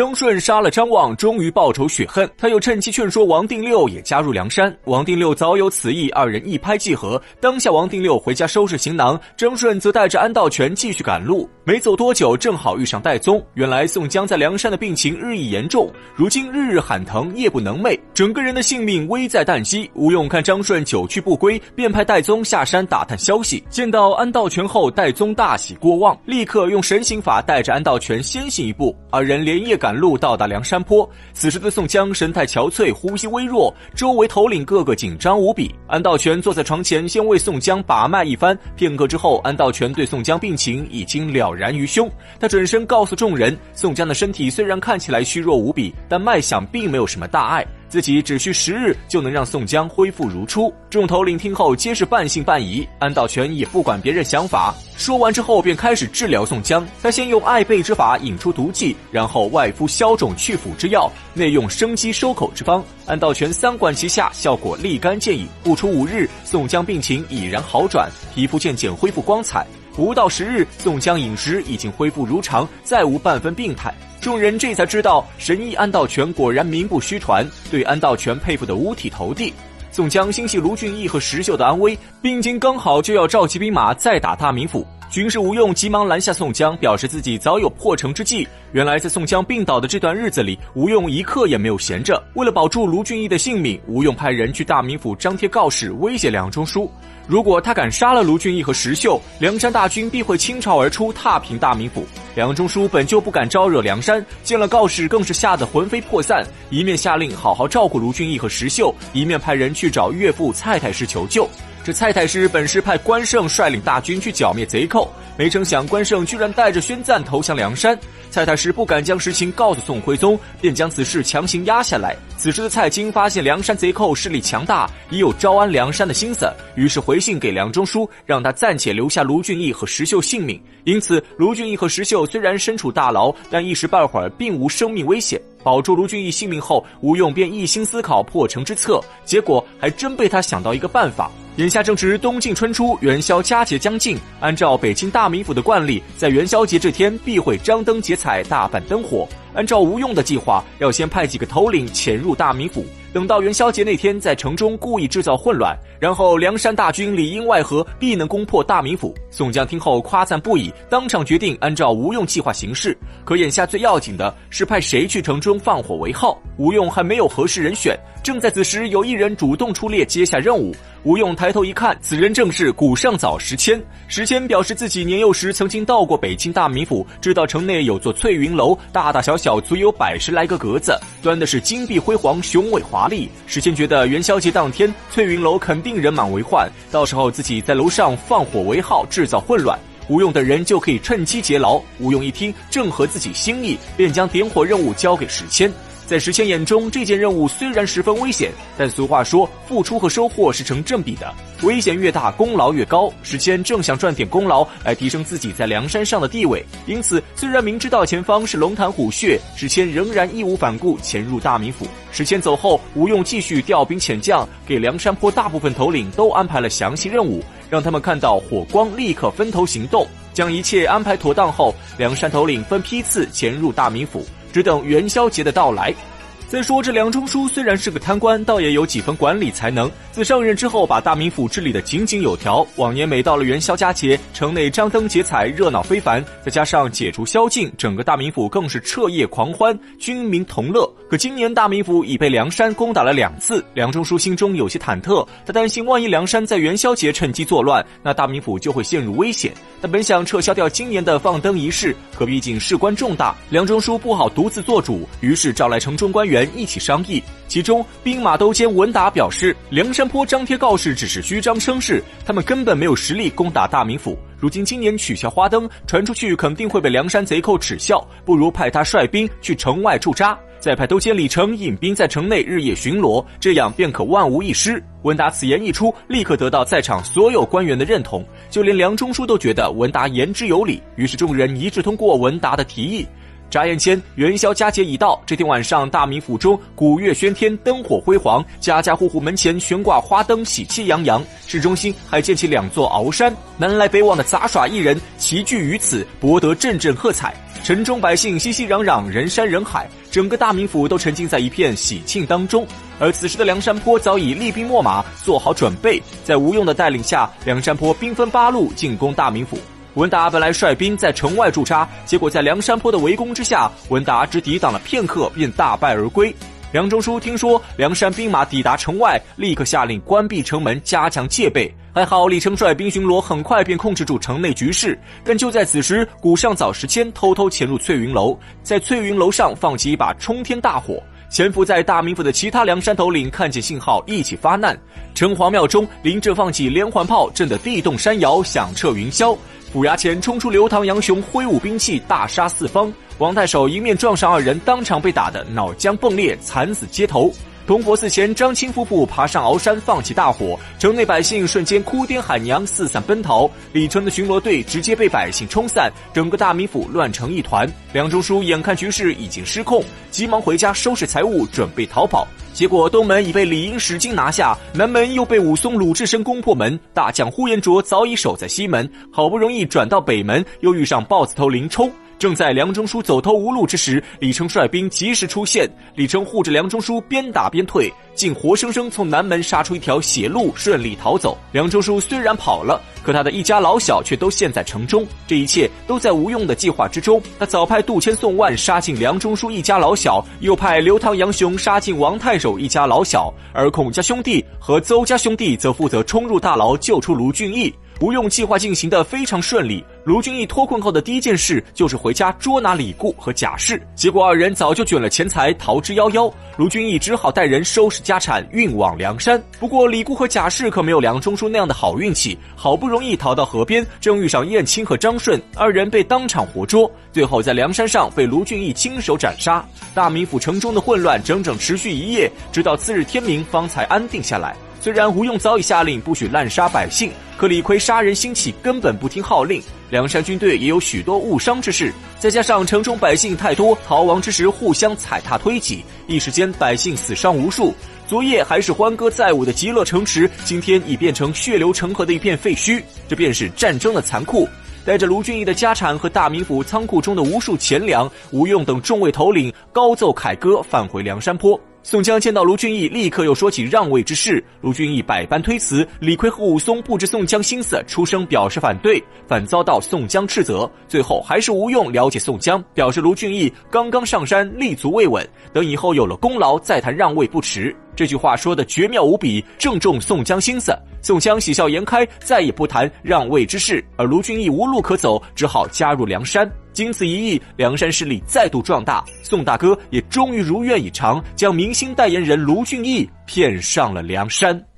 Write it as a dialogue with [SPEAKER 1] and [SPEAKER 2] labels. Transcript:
[SPEAKER 1] 张顺杀了张望，终于报仇雪恨。他又趁机劝说王定六也加入梁山。王定六早有此意，二人一拍即合。当下，王定六回家收拾行囊，张顺则带着安道全继续赶路。没走多久，正好遇上戴宗。原来宋江在梁山的病情日益严重，如今日日喊疼，夜不能寐，整个人的性命危在旦夕。吴用看张顺久去不归，便派戴宗下山打探消息。见到安道全后，戴宗大喜过望，立刻用神行法带着安道全先行一步。二人连夜赶赶路，到达梁山坡。此时的宋江神态憔悴，呼吸微弱，周围头领个个紧张无比。安道全坐在床前，先为宋江把脉一番。片刻之后，安道全对宋江病情已经了然于胸。他转身告诉众人，宋江的身体虽然看起来虚弱无比，但脉象并没有什么大碍。自己只需十日就能让宋江恢复如初。众头领听后皆是半信半疑。安道全也不管别人想法，说完之后便开始治疗宋江。他先用艾贝之法引出毒剂，然后外敷消肿去腐之药，内用生肌收口之方。安道全三管齐下，效果立竿见影。不出五日，宋江病情已然好转，皮肤渐渐恢复光彩。不到十日，宋江饮食已经恢复如常，再无半分病态。众人这才知道，神医安道全果然名不虚传，对安道全佩服得五体投地。宋江心系卢俊义和石秀的安危，病经刚好就要召集兵马再打大名府。军师吴用急忙拦下宋江，表示自己早有破城之计。原来在宋江病倒的这段日子里，吴用一刻也没有闲着。为了保住卢俊义的性命，吴用派人去大名府张贴告示，威胁梁中书。如果他敢杀了卢俊义和石秀，梁山大军必会倾巢而出，踏平大名府。梁中书本就不敢招惹梁山，见了告示更是吓得魂飞魄散，一面下令好好照顾卢俊义和石秀，一面派人去找岳父蔡太师求救。这蔡太师本是派关胜率领大军去剿灭贼寇，没成想关胜居然带着宣赞投降梁山。蔡太师不敢将实情告诉宋徽宗，便将此事强行压下来。此时的蔡京发现梁山贼寇势力强大，已有招安梁山的心思，于是回信给梁中书，让他暂且留下卢俊义和石秀性命。因此，卢俊义和石秀虽然身处大牢，但一时半会儿并无生命危险。保住卢俊义性命后，吴用便一心思考破城之策，结果还真被他想到一个办法。眼下正值冬尽春初，元宵佳节将近。按照北京大名府的惯例，在元宵节这天必会张灯结彩、大办灯火。按照吴用的计划，要先派几个头领潜入大名府，等到元宵节那天，在城中故意制造混乱，然后梁山大军里应外合，必能攻破大名府。宋江听后夸赞不已，当场决定按照吴用计划行事。可眼下最要紧的是派谁去城中放火为号，吴用还没有合适人选。正在此时，有一人主动出列接下任务。吴用抬头一看，此人正是古上早石谦。石谦表示自己年幼时曾经到过北京大名府，知道城内有座翠云楼，大大小小小足有百十来个格子，端的是金碧辉煌、雄伟华丽。史谦觉得元宵节当天翠云楼肯定人满为患，到时候自己在楼上放火为号，制造混乱，吴用等人就可以趁机劫牢。吴用一听正合自己心意，便将点火任务交给史谦。在石谦眼中，这件任务虽然十分危险，但俗话说，付出和收获是成正比的，危险越大，功劳越高。石谦正想赚点功劳来提升自己在梁山上的地位，因此虽然明知道前方是龙潭虎穴，石谦仍然义无反顾潜入大名府。石谦走后，吴用继续调兵遣将，给梁山坡大部分头领都安排了详细任务，让他们看到火光立刻分头行动。将一切安排妥当后，梁山头领分批次潜入大名府。只等元宵节的到来。再说这梁中书虽然是个贪官，倒也有几分管理才能。自上任之后，把大名府治理得井井有条。往年每到了元宵佳节，城内张灯结彩，热闹非凡。再加上解除宵禁，整个大名府更是彻夜狂欢，军民同乐。可今年大名府已被梁山攻打了两次，梁中书心中有些忐忑。他担心，万一梁山在元宵节趁机作乱，那大名府就会陷入危险。他本想撤销掉今年的放灯仪式，可毕竟事关重大，梁中书不好独自做主，于是找来城中官员一起商议。其中兵马都监文达表示，梁山坡张贴告示只是虚张声势，他们根本没有实力攻打大名府。如今今年取消花灯，传出去肯定会被梁山贼寇耻笑，不如派他率兵去城外驻扎，再派都监李成引兵在城内日夜巡逻，这样便可万无一失。文达此言一出，立刻得到在场所有官员的认同，就连梁中书都觉得文达言之有理。于是众人一致通过文达的提议。眨眼间，元宵佳节已到。这天晚上，大明府中鼓乐喧天，灯火辉煌，家家户户门前悬挂花灯，喜气洋洋。市中心还建起两座鳌山，南来北往的杂耍艺人齐聚于此，博得阵阵喝彩。城中百姓熙熙攘攘，人山人海，整个大明府都沉浸在一片喜庆当中。而此时的梁山坡早已厉兵秣马，做好准备，在吴用的带领下，梁山坡兵分八路进攻大明府。文达本来率兵在城外驻扎，结果在梁山坡的围攻之下，文达只抵挡了片刻，便大败而归。梁中书听说梁山兵马抵达城外，立刻下令关闭城门，加强戒备。还好李成率兵巡逻很快便控制住城内局势。但就在此时，古上早时迁偷偷潜入翠云楼，在翠云楼上放起一把冲天大火。潜伏在大名府的其他梁山头领看见信号，一起发难。城隍庙中，林震放起连环炮，震得地动山摇，响彻云霄。府衙前冲出刘唐杨雄，挥舞兵器，大杀四方。王太守迎面撞上二人，当场被打得脑浆迸裂，惨死街头。铜佛寺前，张青夫妇爬上鳌山，放起大火，城内百姓瞬间哭爹喊娘，四散奔逃。李成的巡逻队直接被百姓冲散，整个大名府乱成一团。梁中书眼看局势已经失控，急忙回家收拾财物，准备逃跑。结果东门已被李英使劲拿下，南门又被武松、鲁智深攻破门。大将呼延灼早已守在西门，好不容易转到北门，又遇上豹子头林冲。正在梁中书走投无路之时，李成率兵及时出现。李成护着梁中书，边打边退，竟活生生从南门杀出一条血路，顺利逃走。梁中书虽然跑了，可他的一家老小却都陷在城中。这一切都在吴用的计划之中。他早派杜迁、宋万杀尽梁中书一家老小，又派刘唐、杨雄杀尽王太守一家老小，而孔家兄弟和邹家兄弟则负责冲入大牢，救出卢俊义。吴用计划进行的非常顺利。卢俊义脱困后的第一件事就是回家捉拿李固和贾氏，结果二人早就卷了钱财逃之夭夭。卢俊义只好带人收拾家产运往梁山。不过李固和贾氏可没有梁中书那样的好运气，好不容易逃到河边，正遇上燕青和张顺二人被当场活捉，最后在梁山上被卢俊义亲手斩杀。大名府城中的混乱整整持续一夜，直到次日天明方才安定下来。虽然吴用早已下令不许滥杀百姓，可李逵杀人兴起，根本不听号令。梁山军队也有许多误伤之事，再加上城中百姓太多，逃亡之时互相踩踏推挤，一时间百姓死伤无数。昨夜还是欢歌载舞的极乐城池，今天已变成血流成河的一片废墟。这便是战争的残酷。带着卢俊义的家产和大名府仓库中的无数钱粮，吴用等众位头领高奏凯歌，返回梁山坡。宋江见到卢俊义，立刻又说起让位之事。卢俊义百般推辞，李逵和武松不知宋江心思，出声表示反对，反遭到宋江斥责。最后还是吴用了解宋江，表示卢俊义刚刚上山，立足未稳，等以后有了功劳再谈让位不迟。这句话说的绝妙无比，正中宋江心思。宋江喜笑颜开，再也不谈让位之事。而卢俊义无路可走，只好加入梁山。经此一役，梁山势力再度壮大，宋大哥也终于如愿以偿，将明星代言人卢俊义骗上了梁山。